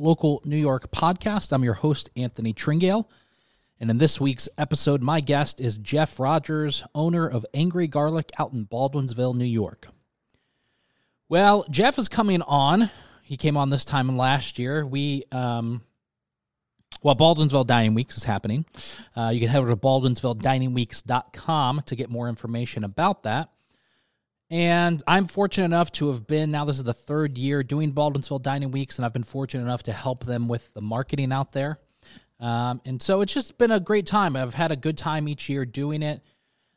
local New York podcast. I'm your host, Anthony Tringale. And in this week's episode, my guest is Jeff Rogers, owner of Angry Garlic out in Baldwinsville, New York. Well, Jeff is coming on. He came on this time last year. We, um, well, Baldwinsville Dining Weeks is happening. Uh, you can head over to baldwinsvillediningweeks.com to get more information about that. And I'm fortunate enough to have been, now this is the third year doing Baldwinsville Dining Weeks, and I've been fortunate enough to help them with the marketing out there. Um, and so it's just been a great time. I've had a good time each year doing it.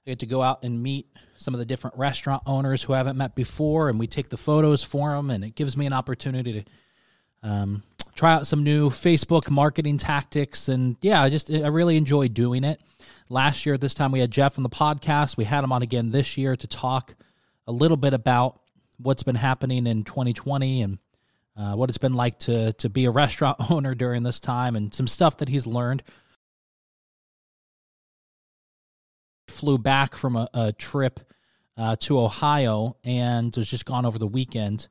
I get to go out and meet some of the different restaurant owners who I haven't met before, and we take the photos for them, and it gives me an opportunity to um, try out some new Facebook marketing tactics. And yeah, I just I really enjoy doing it. Last year at this time, we had Jeff on the podcast. We had him on again this year to talk a little bit about what's been happening in 2020 and uh, what it's been like to to be a restaurant owner during this time and some stuff that he's learned. Flew back from a, a trip uh, to Ohio and was just gone over the weekend.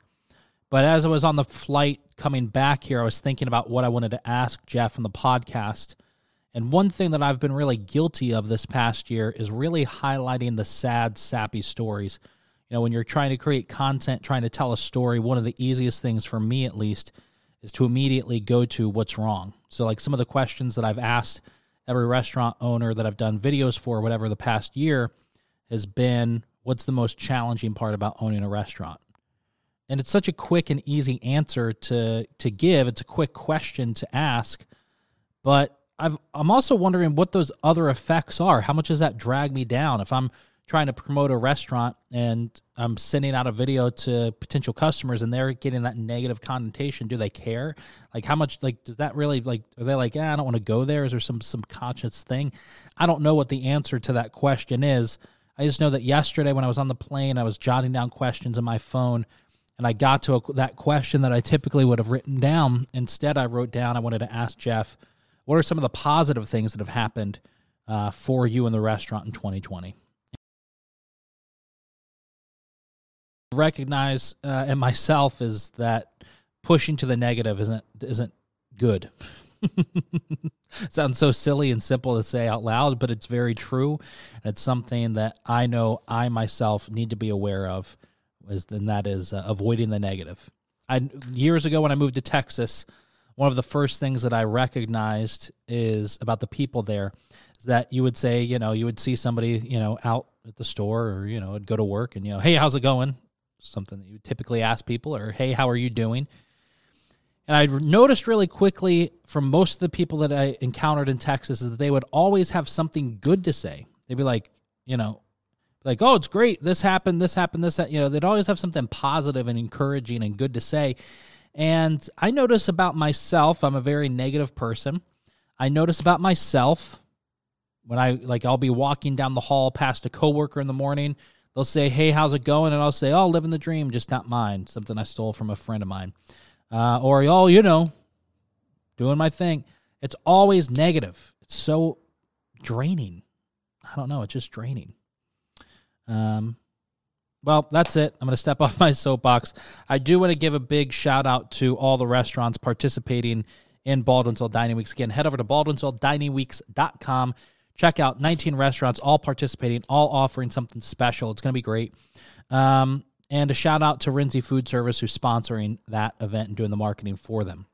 But as I was on the flight coming back here, I was thinking about what I wanted to ask Jeff on the podcast. And one thing that I've been really guilty of this past year is really highlighting the sad, sappy stories you know, when you're trying to create content, trying to tell a story, one of the easiest things for me at least is to immediately go to what's wrong. So, like some of the questions that I've asked every restaurant owner that I've done videos for, whatever the past year, has been what's the most challenging part about owning a restaurant? And it's such a quick and easy answer to to give. It's a quick question to ask, but I've I'm also wondering what those other effects are. How much does that drag me down if I'm trying to promote a restaurant and I'm sending out a video to potential customers and they're getting that negative connotation, do they care? Like how much like does that really like are they like, yeah, I don't want to go there? Is there some some conscious thing? I don't know what the answer to that question is. I just know that yesterday when I was on the plane, I was jotting down questions on my phone and I got to a, that question that I typically would have written down. Instead, I wrote down I wanted to ask Jeff, what are some of the positive things that have happened uh, for you in the restaurant in 2020? Recognize uh, in myself is that pushing to the negative isn't isn't good. sounds so silly and simple to say out loud, but it's very true. And it's something that I know I myself need to be aware of, is and that is uh, avoiding the negative. I years ago when I moved to Texas, one of the first things that I recognized is about the people there is that you would say, you know, you would see somebody, you know, out at the store or you know, would go to work and you know, hey, how's it going? Something that you typically ask people, or hey, how are you doing? And I noticed really quickly from most of the people that I encountered in Texas is that they would always have something good to say. They'd be like, you know, like, oh, it's great. This happened, this happened, this. You know, they'd always have something positive and encouraging and good to say. And I notice about myself, I'm a very negative person. I notice about myself when I, like, I'll be walking down the hall past a coworker in the morning They'll say, "Hey, how's it going?" And I'll say, "Oh, living the dream, just not mine. Something I stole from a friend of mine." Uh, or, "Oh, you know, doing my thing." It's always negative. It's so draining. I don't know. It's just draining. Um, well, that's it. I'm going to step off my soapbox. I do want to give a big shout out to all the restaurants participating in Baldwinsville Dining Weeks. Again, head over to baldwinsvillediningweeks.com. Check out 19 restaurants, all participating, all offering something special. It's going to be great. Um, and a shout out to Renzi Food Service who's sponsoring that event and doing the marketing for them.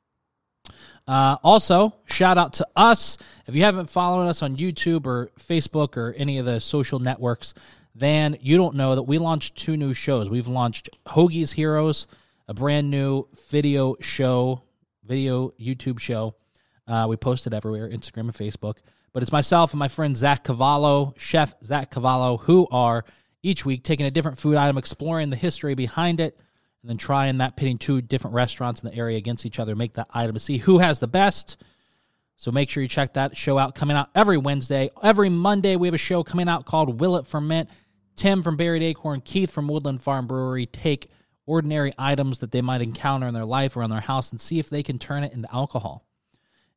Uh, also, shout out to us. If you haven't followed us on YouTube or Facebook or any of the social networks, then you don't know that we launched two new shows. We've launched Hoagie's Heroes, a brand new video show, video YouTube show. Uh, we post it everywhere Instagram and Facebook. But it's myself and my friend Zach Cavallo, Chef Zach Cavallo, who are each week taking a different food item, exploring the history behind it, and then trying that, pitting two different restaurants in the area against each other, make that item to see who has the best. So make sure you check that show out coming out every Wednesday. Every Monday, we have a show coming out called Will It Ferment. Tim from Buried Acorn, Keith from Woodland Farm Brewery take ordinary items that they might encounter in their life or in their house and see if they can turn it into alcohol.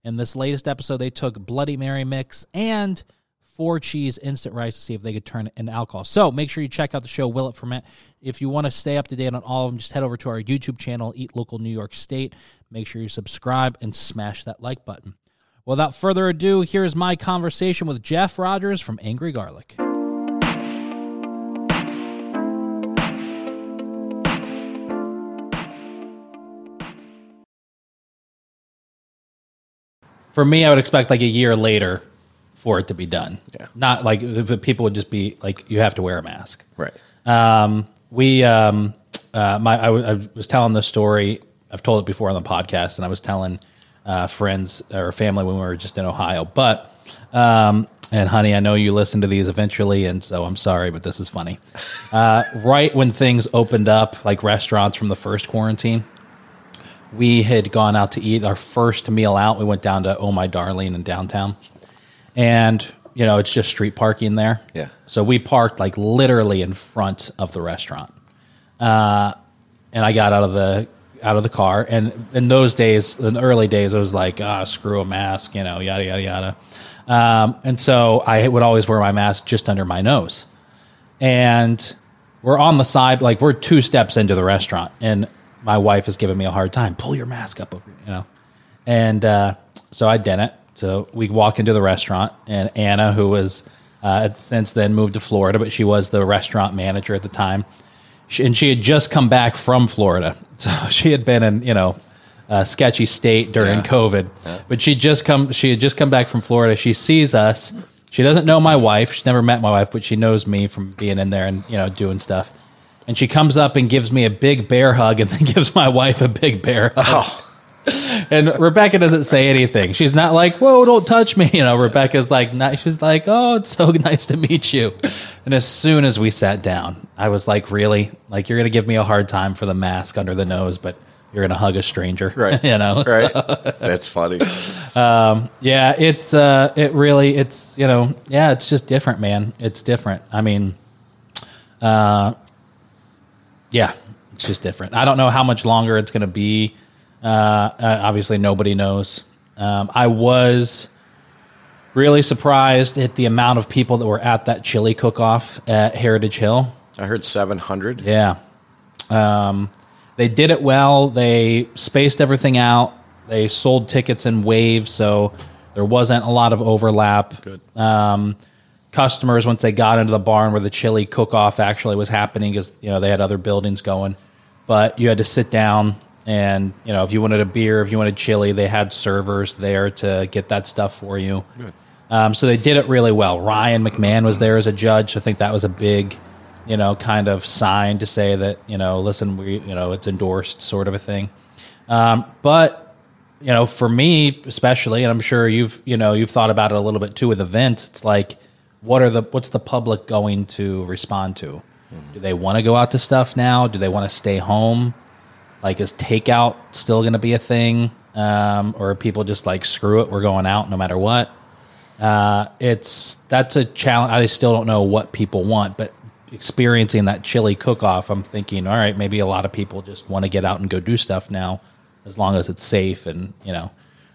In this latest episode, they took Bloody Mary mix and four cheese instant rice to see if they could turn it into alcohol. So make sure you check out the show Will It Ferment. If you want to stay up to date on all of them, just head over to our YouTube channel, Eat Local New York State. make sure you subscribe and smash that like button. Without further ado, here's my conversation with Jeff Rogers from Angry Garlic. For me, I would expect like a year later for it to be done. Yeah. Not like if people would just be like, you have to wear a mask. Right. Um, we, um, uh, my, I, w- I was telling this story. I've told it before on the podcast, and I was telling uh, friends or family when we were just in Ohio. But, um, and honey, I know you listen to these eventually, and so I'm sorry, but this is funny. Uh, right when things opened up, like restaurants from the first quarantine, we had gone out to eat our first meal out. We went down to Oh My Darling in downtown, and you know it's just street parking there. Yeah. So we parked like literally in front of the restaurant, uh, and I got out of the out of the car. And in those days, in the early days, it was like ah, screw a mask, you know, yada yada yada. Um, and so I would always wear my mask just under my nose, and we're on the side, like we're two steps into the restaurant, and my wife is giving me a hard time. Pull your mask up over, you know, and uh, so I didn't. So we walk into the restaurant, and Anna, who was uh, had since then moved to Florida, but she was the restaurant manager at the time, she, and she had just come back from Florida, so she had been in you know a sketchy state during Yeah. COVID, but she just come she had just come back from Florida. She sees us. She doesn't know my wife. She's never met my wife, but she knows me from being in there and you know doing stuff. And she comes up and gives me a big bear hug, and then gives my wife a big bear hug. And Rebecca doesn't say anything. She's not like, "Whoa, don't touch me." You know, Rebecca's like, she's like, "Oh, it's so nice to meet you." And as soon as we sat down, I was like, "Really? Like, you're gonna give me a hard time for the mask under the nose, but you're gonna hug a stranger, Right. you know, Right. That's funny. yeah, it's uh, it really, it's you know, yeah, it's just different, man. It's different. I mean, uh, yeah, it's just different. I don't know how much longer it's going to be. Uh, uh, obviously, nobody knows. Um, I was really surprised at the amount of people that were at that chili cook-off at Heritage Hill. I heard 700. Yeah. Um, they did it well. They spaced everything out. They sold tickets in waves, so there wasn't a lot of overlap. Good. Um, customers, once they got into the barn where the chili cook off actually was happening, because you know they had other buildings going, but you had to sit down and you know if you wanted a beer, if you wanted chili, they had servers there to get that stuff for you. Um, so they did it really well. Ryan McMahon was there as a judge. so I think that was a big, you know, kind of sign to say that you know, listen, we, you know, it's endorsed, sort of a thing. Um, but you know, for me especially, and I'm sure you've you know you've thought about it a little bit too with events. It's like, what are the what's the public going to respond to? Do they want to go out to stuff now? Do they want to stay home? Like, is takeout still going to be a thing, um, or are people just like screw it, we're going out no matter what? Uh, it's that's a challenge. I still don't know what people want, but experiencing that chili cook off, I'm thinking, all right, maybe a lot of people just want to get out and go do stuff now, as long as it's safe and you know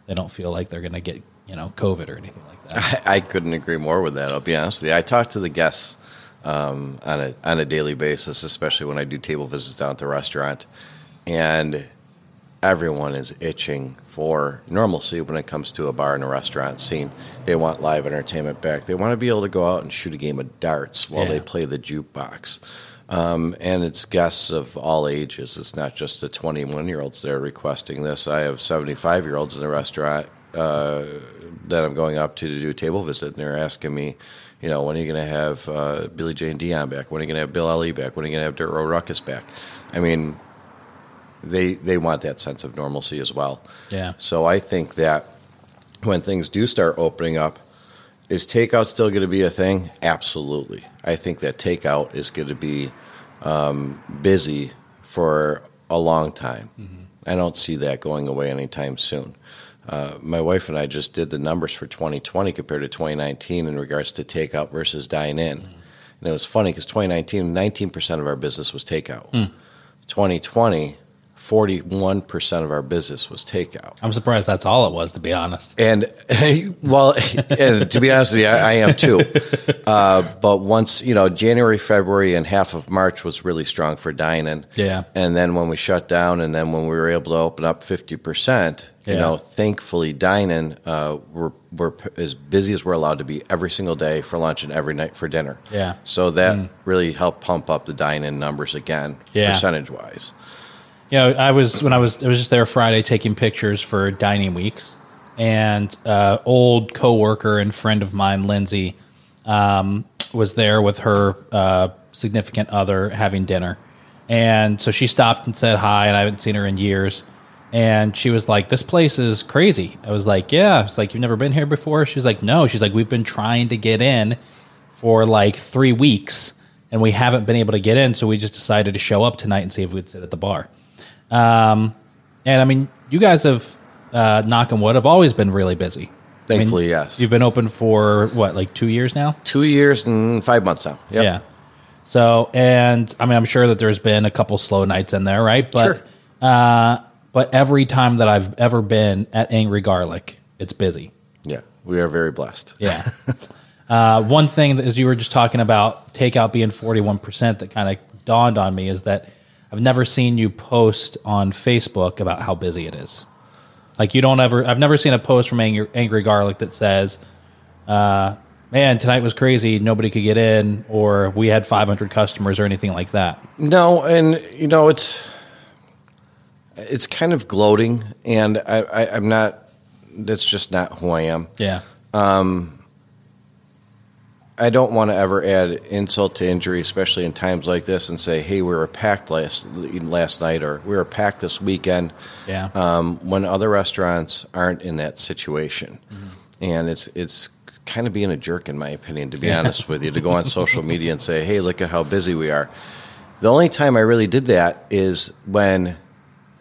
they don't feel like they're going to get you know COVID or anything like that. I, I couldn't agree more with that. I'll be honest with you. I talk to the guests um, on a on a daily basis, especially when I do table visits down at the restaurant, and everyone is itching for normalcy when it comes to a bar and a restaurant scene. They want live entertainment back. They want to be able to go out and shoot a game of darts while they play the jukebox. Um, and it's guests of all ages. It's not just the 21 year olds that are requesting this. I have 75 year olds in the restaurant uh, that I'm going up to to do a table visit, and they're asking me, you know, when are you going to have uh, Billy J and Dion back? When are you going to have Bill Ali back? When are you going to have Dirt Road Ruckus back? I mean, they they want that sense of normalcy as well. Yeah. So I think that when things do start opening up, is takeout still going to be a thing? Absolutely. I think that takeout is going to be um, busy for a long time. I don't see that going away anytime soon. Uh, my wife and I just did the numbers for 2020 compared to 2019 in regards to takeout versus dine in. And it was funny because 2019, 19% of our business was takeout. 2020, 41% of our business was takeout. I'm surprised that's all it was, to be honest. And well, and to be honest with you, I, I am too. Uh, but once you know, January, February, and half of March was really strong for dining. Yeah. And then when we shut down, and then when we were able to open up fifty percent, you know, thankfully, dining uh, we're we're as busy as we're allowed to be every single day for lunch and every night for dinner. Yeah. So that really helped pump up the dine-in numbers again, Yeah. percentage wise. You know, I was when I was I was just there Friday taking pictures for dining weeks, and uh, old coworker and friend of mine, Lindsay, um, was there with her uh, significant other having dinner, and so she stopped and said hi, and I haven't seen her in years, and she was like, "This place is crazy." I was like, "Yeah." It's like you've never been here before. She's like, "No." She's like, "We've been trying to get in for like three weeks." And we haven't been able to get in, so we just decided to show up tonight and see if we'd sit at the bar. Um, and I mean, you guys have, uh, knock on wood, have always been really busy. I mean, Thankfully, yes. You've been open for what, like two years now? Two years and five months now. Yep. Yeah. So, and I mean, I'm sure that there's been a couple slow nights in there, right? But, Sure. uh, but every time that I've ever been at Angry Garlic, it's busy. Yeah. We are very blessed. Yeah. uh, one thing that, as you were just talking about takeout being 41% that kind of dawned on me is that I've never seen you post on Facebook about how busy it is. Like you don't ever, I've never seen a post from Angry, Angry Garlic that says, uh, man, tonight was crazy. Nobody could get in or we had 500 customers or anything like that. No, and you know it's it's kind of gloating, and I, I, I'm not. That's just not who I am. Yeah. I don't want to ever add insult to injury, especially in times like this, and say, "Hey, we were packed last last night," or "We were packed this weekend." Yeah. um, when other restaurants aren't in that situation. And it's it's kind of being a jerk, in my opinion, to be honest with you, to go on social media and say, "Hey, look at how busy we are." The only time I really did that is when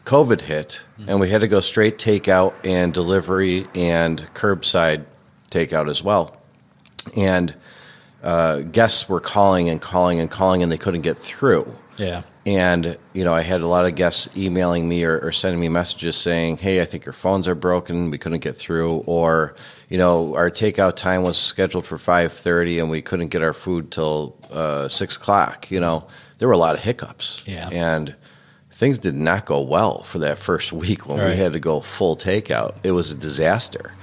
COVID hit, and we had to go straight takeout and delivery and curbside takeout as well. And uh, guests were calling and calling and calling, and they couldn't get through. yeah. And you know, I had a lot of guests emailing me or, or sending me messages saying, "Hey, I think your phones are broken. We couldn't get through," or you know, our takeout time was scheduled for five thirty, and we couldn't get our food till uh, six o'clock. You know, there were a lot of hiccups, Yeah. and things did not go well for that first week when we had to go full takeout. It was a disaster.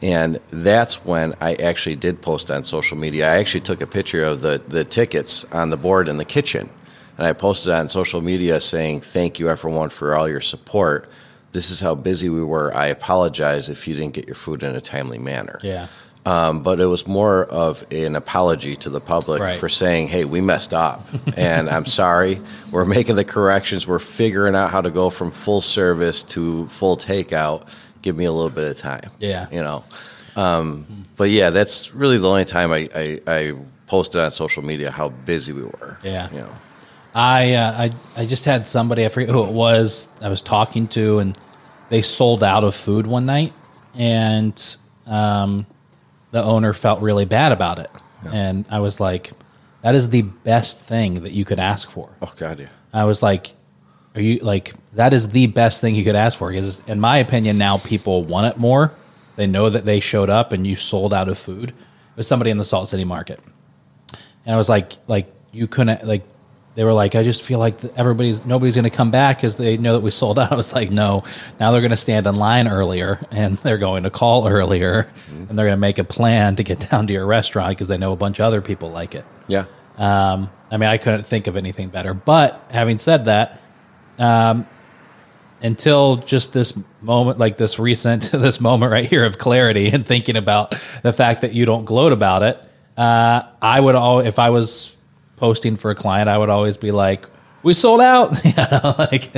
And that's when I actually did post on social media. I actually took a picture of the, the tickets on the board in the kitchen. And I posted on social media saying, Thank you, everyone, for all your support. This is how busy we were. I apologize if you didn't get your food in a timely manner. Yeah. Um, but it was more of an apology to the public Right. for saying, "Hey, we messed up, and I'm sorry. We're making the corrections. We're figuring out how to go from full service to full takeout. Give me a little bit of time." Yeah. you know. Um, but yeah, that's really the only time I, I, I posted on social media how busy we were. Yeah. you know. I, uh, I I just had somebody I forget who it was I was talking to and they sold out of food one night and um, the owner felt really bad about it and I was like that is the best thing that you could ask for Oh God, yeah. I was like are you like that is the best thing you could ask for because in my opinion now people want it more they know that they showed up and you sold out of food it was somebody in the Salt City market and I was like, like you couldn't like. They were like, I just feel like everybody's nobody's going to come back because they know that we sold out. I was like, no, now they're going to stand in line earlier and they're going to call earlier and they're going to make a plan to get down to your restaurant because they know a bunch of other people like it. Yeah, Um, I mean, I couldn't think of anything better. But having said that, um, until just this moment, like this recent, this moment right here of clarity and thinking about the fact that you don't gloat about it, uh, I would all if I was posting for a client, I would always be like, "We sold out," you know, like.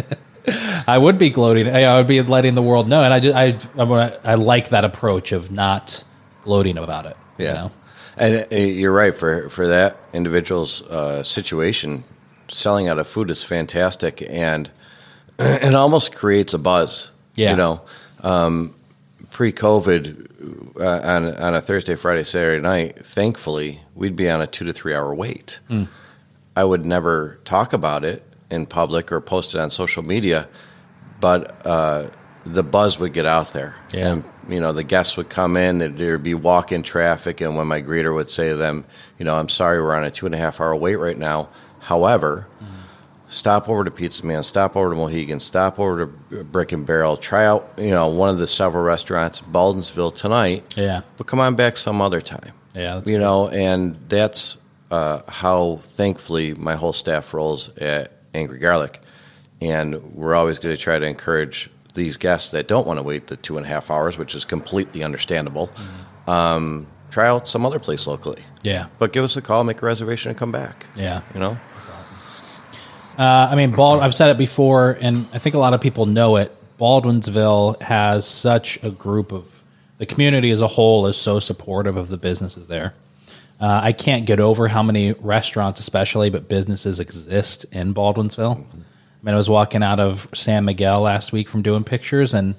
I would be gloating. I would be letting the world know, and I just, I, I, I like that approach of not gloating about it. yeah. You know? And uh, you're right for for that individual's uh, situation. Selling out of food is fantastic, and it almost creates a buzz. Yeah. you know, um, pre-COVID, uh, on on a Thursday, Friday, Saturday night, thankfully we'd be on a two to three hour wait. I would never talk about it in public or post it on social media, but uh, the buzz would get out there. Yeah. And, you know, the guests would come in, there'd, there'd be walk in traffic, and when my greeter would say to them, you know, I'm sorry, we're on a two and a half hour wait right now. However, stop over to Pizza Man, stop over to Mohegan, stop over to Brick and Barrel, try out, you know, one of the several restaurants in Baldwinsville tonight, Yeah. but come on back some other time. Yeah. You know, and that's uh, how thankfully my whole staff rolls at Angry Garlic. And we're always going to try to encourage these guests that don't want to wait the two and a half hours, which is completely understandable. Um, try out some other place locally, Yeah. but give us a call, make a reservation, and come back. Yeah. You know, Uh, I mean, Bald. I've said it before, and I think a lot of people know it. Baldwinsville has such a group of the community as a whole is so supportive of the businesses there. Uh, I can't get over how many restaurants, especially, but businesses exist in Baldwinsville. I mean, I was walking out of San Miguel last week from doing pictures, and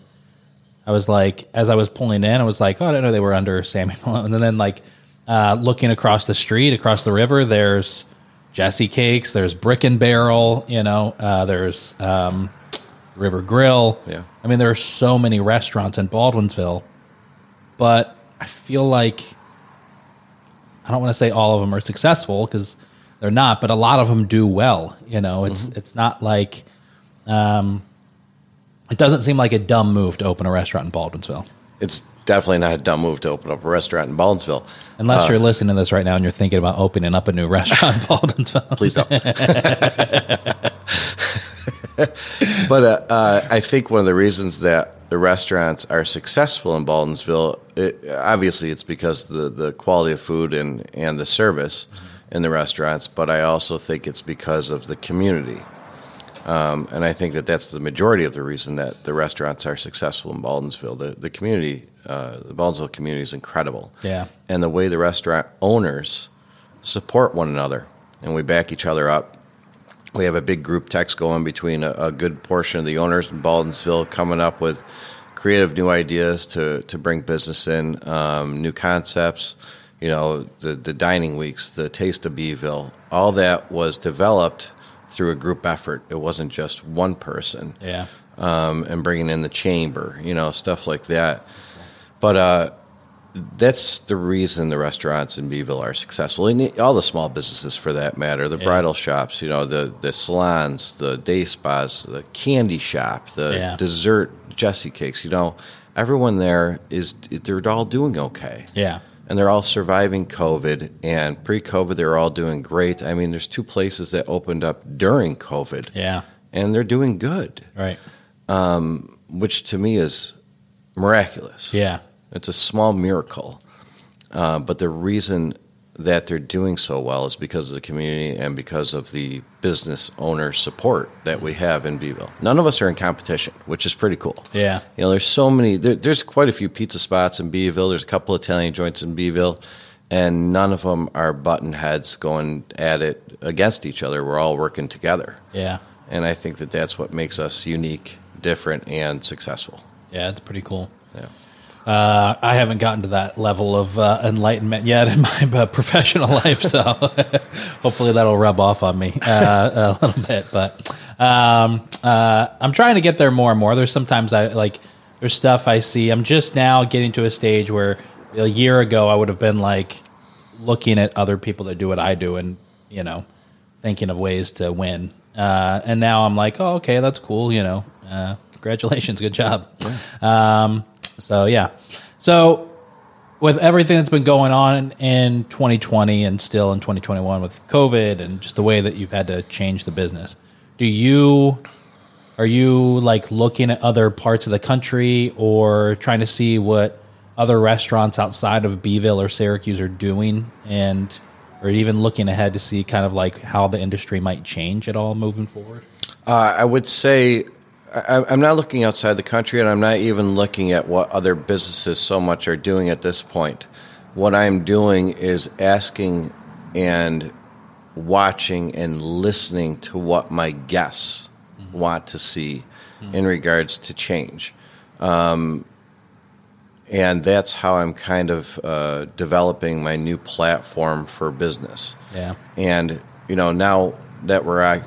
I was like, as I was pulling in, I was like, oh, I didn't know they were under Sammy Malone. And then, like, uh, looking across the street, across the river, there's Jesse Cakes, there's Brick and Barrel, you know, uh, there's um, River Grill. Yeah. I mean, there are so many restaurants in Baldwinsville, but I feel like I don't want to say all of them are successful because they're not, but a lot of them do well. You know, it's it's not like um, it doesn't seem like a dumb move to open a restaurant in Baldwinsville. it's definitely not a dumb move to open up a restaurant in Baldwinsville. Unless you're listening to this right now and you're thinking about opening up a new restaurant in Baldwinsville. Please don't. but uh, uh, I think one of the reasons that the restaurants are successful in Baldwinsville, it, obviously, it's because the the quality of food and and the service in the restaurants. But I also think it's because of the community. Um, and I think that that's the majority of the reason that the restaurants are successful in Baldwinsville. The the community, uh, the Baldwinsville community is incredible Yeah. and the way the restaurant owners support one another and we back each other up. We have a big group text going between a, a good portion of the owners in Baldwinsville coming up with creative new ideas to, to bring business in, um, new concepts. You know, the, the dining weeks, the taste of Beeville, all that was developed through a group effort. It wasn't just one person Yeah. um, and bringing in the chamber, you know, stuff like that. But uh, that's the reason the restaurants in Beeville are successful, and all the small businesses for that matter, the Yeah. bridal shops, you know, the the salons, the day spas, the candy shop, the Yeah. dessert Jesse cakes. You know, everyone there is they're all doing okay Yeah. And they're all surviving COVID. And pre-COVID, they're all doing great. I mean, there's two places that opened up during COVID, Yeah. and they're doing good, Right. which to me is miraculous. Yeah. It's a small miracle, uh, but the reason that they're doing so well is because of the community and because of the business owner support that we have in Beeville. None of us are in competition, which is pretty cool. Yeah. You know, there's so many. There, there's quite a few pizza spots in Beeville. There's a couple Italian joints in Beeville, and none of them are button heads going at it against each other. We're all working together, Yeah. and I think that that's what makes us unique, different, and successful. Yeah. It's pretty cool. Yeah. Uh, I haven't gotten to that level of uh, enlightenment yet in my uh, professional life, so hopefully that'll rub off on me uh, a little bit. But um, uh, I'm trying to get there more and more. There's sometimes I like there's stuff I see. I'm just now getting to a stage where a year ago I would have been like looking at other people that do what I do and you know thinking of ways to win. Uh, and now I'm like, oh, okay, that's cool. You know, uh, congratulations, good job. Um, so yeah, so with everything that's been going on in 2020 and still in 2021 with COVID and just the way that you've had to change the business, do you are you like looking at other parts of the country or trying to see what other restaurants outside of Beeville or Syracuse are doing and or even looking ahead to see kind of like how the industry might change at all moving forward? Uh, I would say I, I'm not looking outside the country, and I'm not even looking at what other businesses so much are doing at this point. What I'm doing is asking and watching and listening to what my guests want to see in regards to change. Um, and that's how I'm kind of uh, developing my new platform for business. Yeah. And you know, now that we're uh,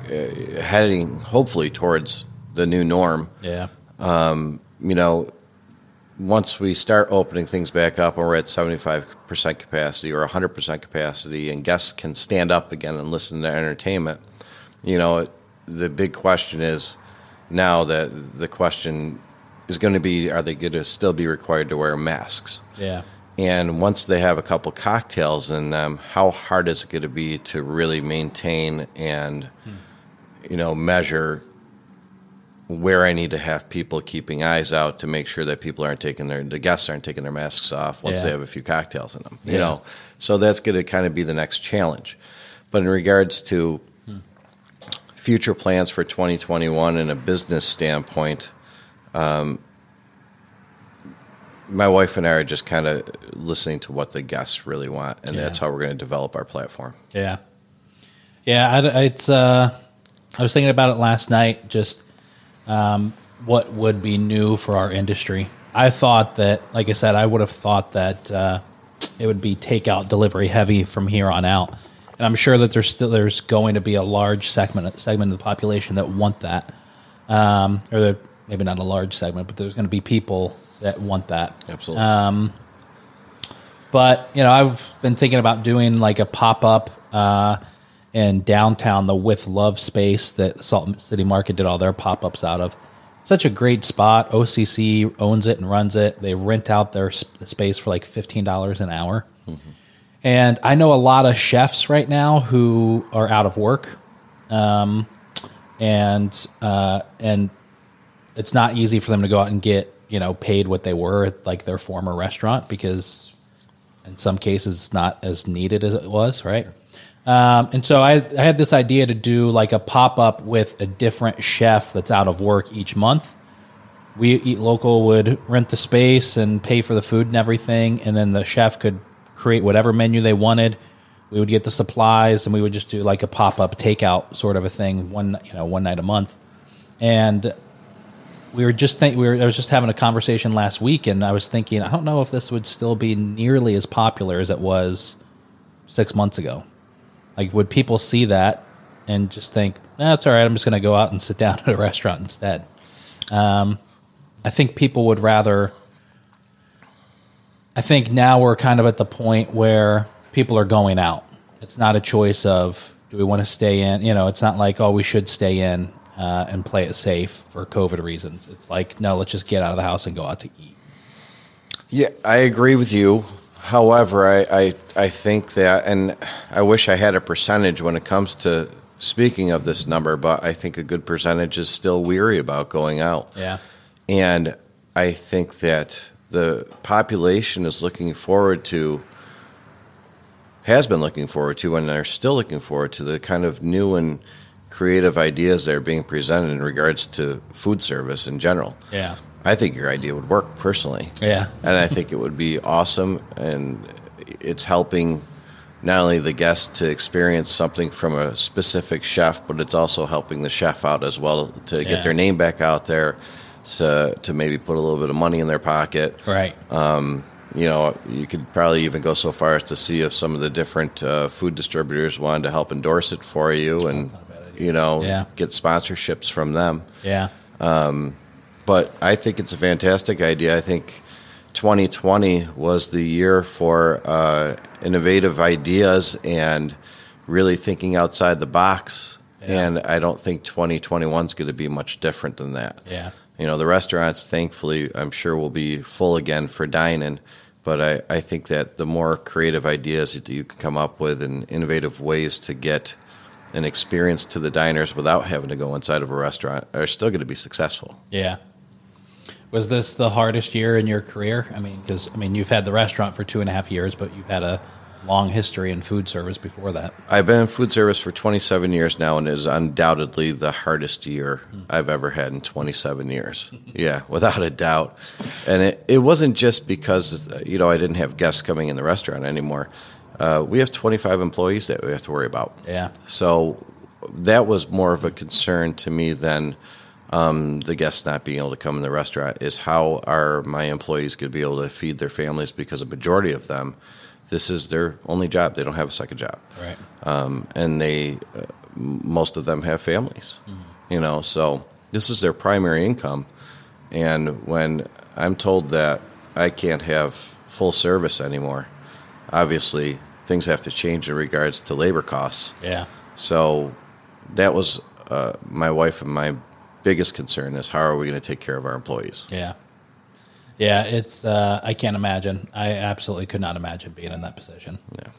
heading hopefully towards the new norm, Yeah. Um, you know, once we start opening things back up and we're at 75% capacity or 100% capacity and guests can stand up again and listen to entertainment, you know, the big question is now that the question is going to be are they going to still be required to wear masks? Yeah. And once they have a couple cocktails in them, how hard is it going to be to really maintain and, hmm. you know, measure where I need to have people keeping eyes out to make sure that people aren't taking their the guests aren't taking their masks off once yeah. they have a few cocktails in them. You yeah. know, so that's going to kind of be the next challenge. But in regards to hmm. future plans for 2021 in a business standpoint, um, my wife and I are just kind of listening to what the guests really want, and yeah. that's how we're going to develop our platform. Yeah, yeah. I, it's. Uh, I was thinking about it last night. Just um, what would be new for our industry. I thought that, like I said, I would have thought that uh, it would be takeout delivery heavy from here on out, and I'm sure that there's still there's going to be a large segment segment of the population that want that, um, or maybe not a large segment, but there's going to be people that want that. Absolutely. Um, but you know, I've been thinking about doing like a pop up uh, in downtown, the With Love space that Salt City Market did all their pop ups out of. Such a great spot. OCC owns it and runs it. They rent out their space for like fifteen dollars an hour. Mm-hmm. And I know a lot of chefs right now who are out of work, um, and uh, and it's not easy for them to go out and get you know paid what they were at like their former restaurant because in some cases it's not as needed as it was right um, and so I, I had this idea to do like a pop-up with a different chef that's out of work each month. We eat local would rent the space and pay for the food and everything and then the chef could create whatever menu they wanted. We would get the supplies and we would just do like a pop-up takeout sort of a thing one you know one night a month. And we were just think we were I was just having a conversation last week, and I was thinking I don't know if this would still be nearly as popular as it was six months ago. Like, would people see that and just think, "That's all right. I'm just going to go out and sit down at a restaurant instead." Um, I think people would rather. I think now we're kind of at the point where people are going out. It's not a choice of do we want to stay in. You know, it's not like oh we should stay in uh, and play it safe for COVID reasons. It's like, no, let's just get out of the house and go out to eat. Yeah, I agree with you. However, I, I, I think that, and I wish I had a percentage when it comes to speaking of this number, but I think a good percentage is still weary about going out. Yeah. And I think that the population is looking forward to, has been looking forward to, and are still looking forward to the kind of new and creative ideas that are being presented in regards to food service in general. Yeah. I think your idea would work personally. Yeah. and I think it would be awesome and it's helping not only the guests to experience something from a specific chef, but it's also helping the chef out as well to yeah. get their name back out there, to to maybe put a little bit of money in their pocket. Right. Um, you know, you could probably even go so far as to see if some of the different uh, food distributors wanted to help endorse it for you and you know, yeah. get sponsorships from them. Yeah. Um, but I think it's a fantastic idea. I think 2020 was the year for uh, innovative ideas and really thinking outside the box. Yeah. And I don't think 2021 is going to be much different than that. Yeah. You know, the restaurants, thankfully, I'm sure will be full again for dining. But I, I think that the more creative ideas that you can come up with and innovative ways to get an experience to the diners without having to go inside of a restaurant are still going to be successful. Yeah. Was this the hardest year in your career? I mean, because I mean, you've had the restaurant for two and a half years, but you've had a long history in food service before that. I've been in food service for 27 years now, and it is undoubtedly the hardest year mm. I've ever had in 27 years. yeah, without a doubt. And it, it wasn't just because you know I didn't have guests coming in the restaurant anymore. Uh, we have 25 employees that we have to worry about. Yeah. So that was more of a concern to me than um, the guests not being able to come in the restaurant. Is how are my employees going to be able to feed their families? Because a majority of them, this is their only job. They don't have a second job. Right. Um, and they, uh, most of them have families. Mm-hmm. You know, so this is their primary income. And when I'm told that I can't have full service anymore, obviously things have to change in regards to labor costs. Yeah. So that was uh, my wife and my biggest concern is how are we going to take care of our employees? Yeah. Yeah, it's uh, I can't imagine. I absolutely could not imagine being in that position. Yeah.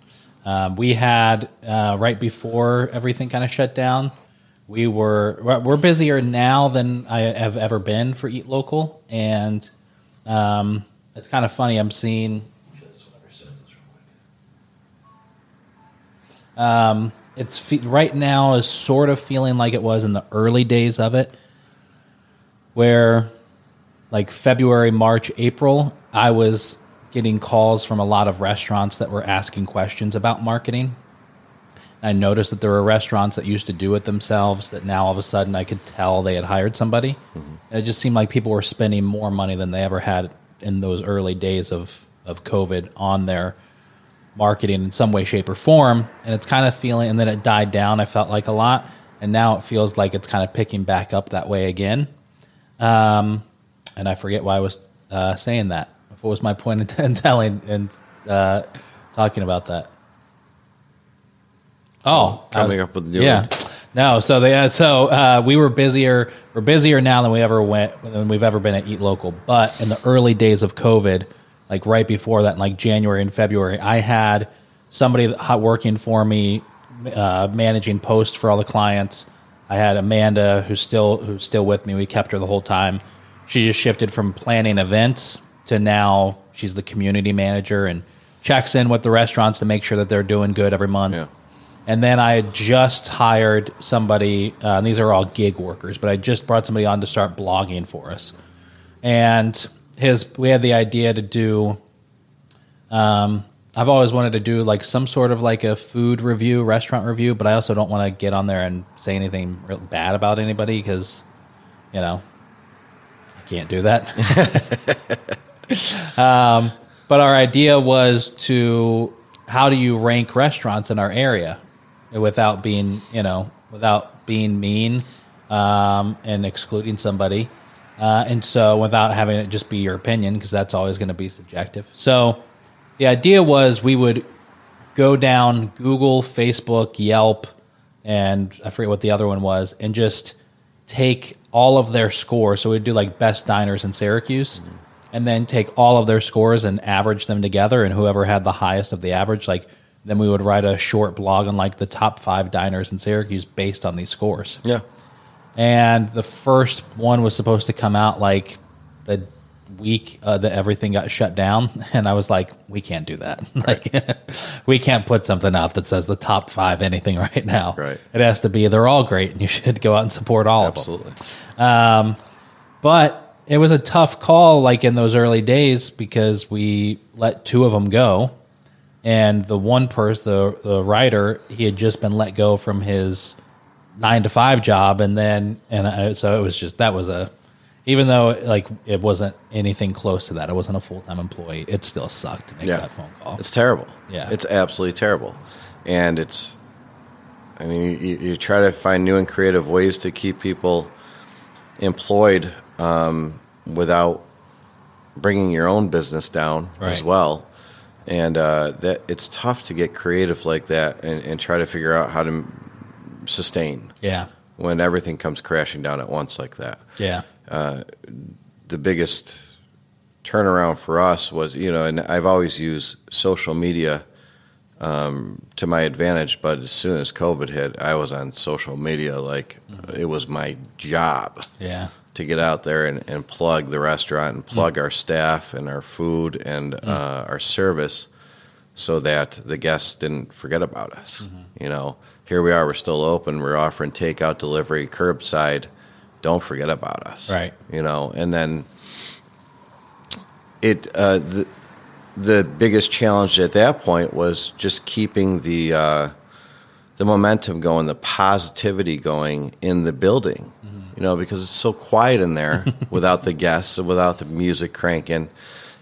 Um, we had uh, right before everything kind of shut down. We were we're busier now than I have ever been for Eat Local, and um, it's kind of funny. I'm seeing. Um, it's fe- right now is sort of feeling like it was in the early days of it, where like February, March, April, I was getting calls from a lot of restaurants that were asking questions about marketing. I noticed that there were restaurants that used to do it themselves that now all of a sudden I could tell they had hired somebody. Mm-hmm. And it just seemed like people were spending more money than they ever had in those early days of, of COVID on their marketing in some way, shape, or form. And it's kind of feeling, and then it died down, I felt like a lot. And now it feels like it's kind of picking back up that way again. Um, and I forget why I was uh, saying that. What was my point in, telling and uh, talking about that? Oh, coming was, up with new yeah. One. No, so they uh, so uh, we were busier. We're busier now than we ever went than we've ever been at Eat Local. But in the early days of COVID, like right before that, like January and February, I had somebody working for me, uh, managing posts for all the clients. I had Amanda, who's still who's still with me. We kept her the whole time. She just shifted from planning events to now she's the community manager and checks in with the restaurants to make sure that they're doing good every month. Yeah. And then I had just hired somebody, uh, and these are all gig workers, but I just brought somebody on to start blogging for us. And his, we had the idea to do, um, I've always wanted to do like some sort of like a food review, restaurant review, but I also don't want to get on there and say anything real bad about anybody because, you know, I can't do that. um, but our idea was to how do you rank restaurants in our area without being, you know, without being mean um, and excluding somebody. Uh, and so without having it just be your opinion, because that's always going to be subjective. So the idea was we would go down Google, Facebook, Yelp, and I forget what the other one was, and just take all of their scores. So we'd do like best diners in Syracuse. Mm-hmm. And then take all of their scores and average them together, and whoever had the highest of the average, like then we would write a short blog on like the top five diners in Syracuse based on these scores. Yeah. And the first one was supposed to come out like the week uh, that everything got shut down, and I was like, we can't do that. Right. like, we can't put something out that says the top five anything right now. Right. It has to be they're all great, and you should go out and support all Absolutely. of them. Um, but it was a tough call, like in those early days, because we let two of them go and the one person, the the writer, he had just been let go from his nine to five job, and then and I, so it was just that was a even though like it wasn't anything close to that, it wasn't a full time employee. It still sucked to make yeah. that phone call. It's terrible. Yeah, it's absolutely terrible, and it's. I mean, you, you try to find new and creative ways to keep people employed um, without bringing your own business down right. as well and uh, that it's tough to get creative like that and, and, try to figure out how to sustain. Yeah. When everything comes crashing down at once like that. Yeah. Uh, the biggest turnaround for us was, you know, and I've always used social media um, to my advantage, but as soon as COVID hit, I was on social media like mm-hmm. it was my job. Yeah to get out there and, and plug the restaurant and plug mm. our staff and our food and mm. uh, our service so that the guests didn't forget about us. Mm-hmm. You know, here we are, we're still open, we're offering takeout, delivery, curbside. Don't forget about us. Right. You know, and then it, uh, the, the biggest challenge at that point was just keeping the, uh, the momentum going, the positivity going in the building you know, because it's so quiet in there without the guests and without the music cranking,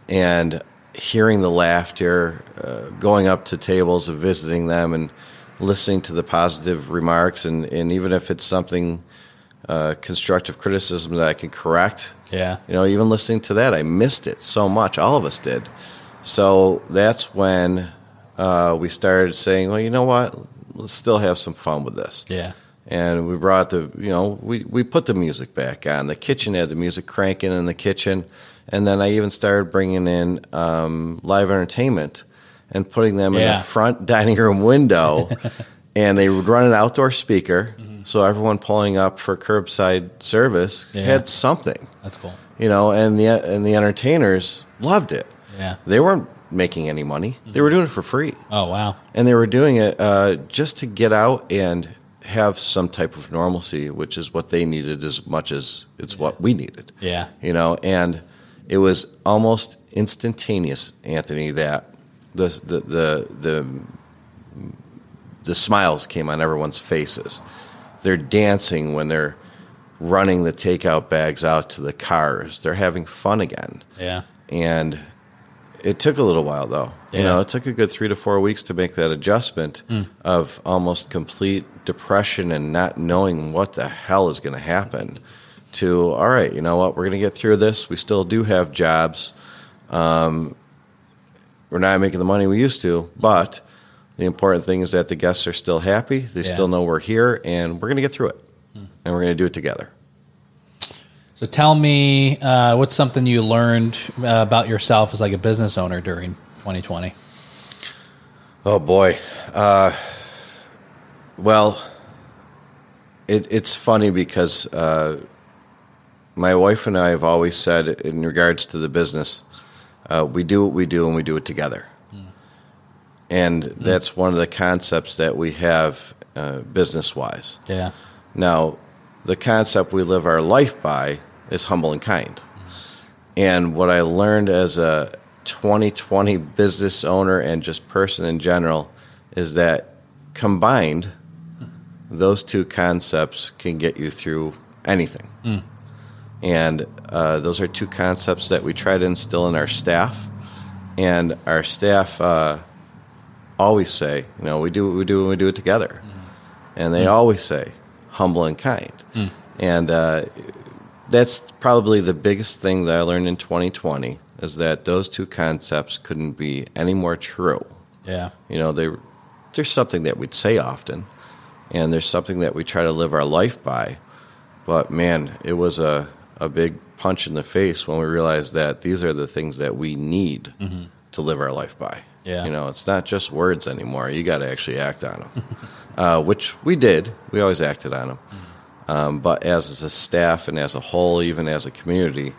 and hearing the laughter, uh, going up to tables and visiting them, and listening to the positive remarks, and, and even if it's something uh, constructive criticism that I can correct. Yeah. You know, even listening to that, I missed it so much. All of us did. So that's when uh, we started saying, well, you know what? Let's still have some fun with this. Yeah. And we brought the, you know, we, we put the music back on. The kitchen had the music cranking in the kitchen. And then I even started bringing in um, live entertainment and putting them in the front dining room window. and they would run an outdoor speaker. So everyone pulling up for curbside service Yeah. had something That's cool. you know, and the and the entertainers loved it. Yeah. They weren't making any money; they were doing it for free, Oh wow. and they were doing it uh, just to get out and have some type of normalcy, which is what they needed as much as it's what we needed. Yeah. You know, and it was almost instantaneous, Anthony, that the the the the, the smiles came on everyone's faces. They're dancing when they're running the takeout bags out to the cars. They're having fun again. Yeah. And it took a little while though. You know, it took a good 3 to 4 weeks to make that adjustment of almost complete depression and not knowing what the hell is going to happen to all right, you know what? We're going to get through this. We still do have jobs. Um, we're not making the money we used to, but the important thing is that the guests are still happy. They Yeah. still know we're here and we're going to get through it. And we're going to do it together. So tell me, uh, what's something you learned uh, about yourself as like a business owner during 2020? Oh boy. Uh, well, it, it's funny because uh, my wife and I have always said, in regards to the business, uh, we do what we do and we do it together. And that's one of the concepts that we have uh, business wise. Yeah. Now, the concept we live our life by is humble and kind. And what I learned as a 2020 business owner and just person in general is that combined, those two concepts can get you through anything. And uh, those are two concepts that we try to instill in our staff. And our staff uh, always say, you know, we do what we do when we do it together. Mm-hmm. And they mm-hmm. always say, humble and kind. Mm. And uh, that's probably the biggest thing that I learned in 2020 is that those two concepts couldn't be any more true. Yeah. You know, they, there's something that we'd say often, and there's something that we try to live our life by. But man, it was a, a big punch in the face when we realized that these are the things that we need mm-hmm. to live our life by. Yeah. You know, it's not just words anymore. You got to actually act on them, uh, which we did. We always acted on them. Um, but as a staff and as a whole, even as a community,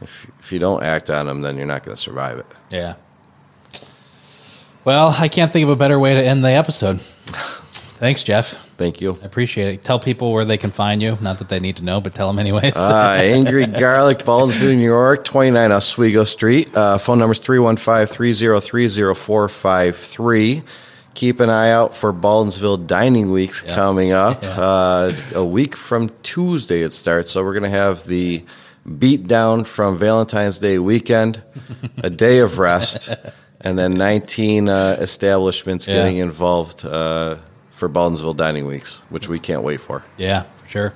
if, if you don't act on them, then you're not going to survive it. Yeah. Well, I can't think of a better way to end the episode. Thanks, Jeff. Thank you. I appreciate it. Tell people where they can find you. Not that they need to know, but tell them anyways. Uh, Angry Garlic, Baldwinsville, New York, 29 Oswego Street. Uh, phone number is 315 303 0453. Keep an eye out for Baldwinsville Dining Weeks coming up. Yeah. Uh, a week from Tuesday it starts, so we're going to have the beat down from Valentine's Day weekend, a day of rest, and then 19 uh, establishments Yeah. getting involved uh, for Baldwinsville Dining Weeks, which we can't wait for. Yeah, for sure.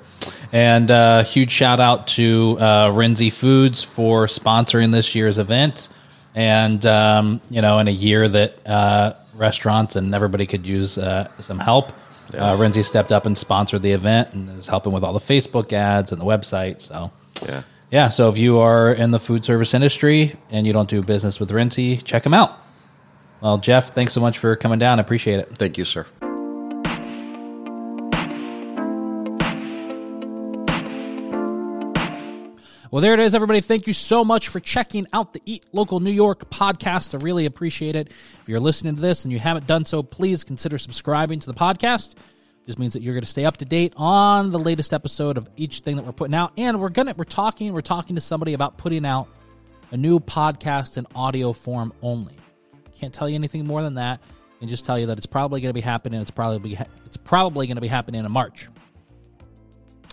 And uh, huge shout out to uh, Renzi Foods for sponsoring this year's event. And, um, you know, in a year that uh, restaurants and everybody could use uh, some help, uh, Renzi stepped up and sponsored the event and is helping with all the Facebook ads and the website. So, Yeah. yeah, so if you are in the food service industry and you don't do business with Renzi, check them out. Well, Jeff, thanks so much for coming down. I appreciate it. Thank you, sir. Well, there it is, everybody. Thank you so much for checking out the Eat Local New York podcast. I really appreciate it. If you're listening to this and you haven't done so, please consider subscribing to the podcast. Just means that you're going to stay up to date on the latest episode of each thing that we're putting out. And we're gonna we're talking we're talking to somebody about putting out a new podcast in audio form only. Can't tell you anything more than that, and just tell you that it's probably going to be happening. It's probably it's probably going to be happening in March.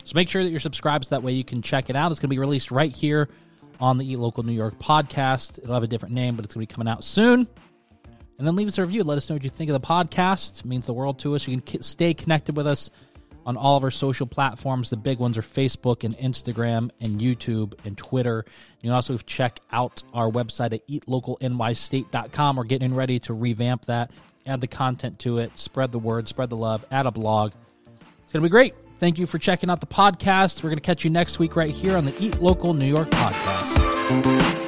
So make sure that you're subscribed so that way you can check it out. It's going to be released right here on the Eat Local New York podcast. It'll have a different name, but it's going to be coming out soon. And then leave us a review. Let us know what you think of the podcast. It means the world to us. You can stay connected with us on all of our social platforms. The big ones are Facebook and Instagram and YouTube and Twitter. You can also check out our website at eatlocalnystate.com. We're getting ready to revamp that, add the content to it, spread the word, spread the love, add a blog. It's going to be great. Thank you for checking out the podcast. We're going to catch you next week right here on the Eat Local New York podcast.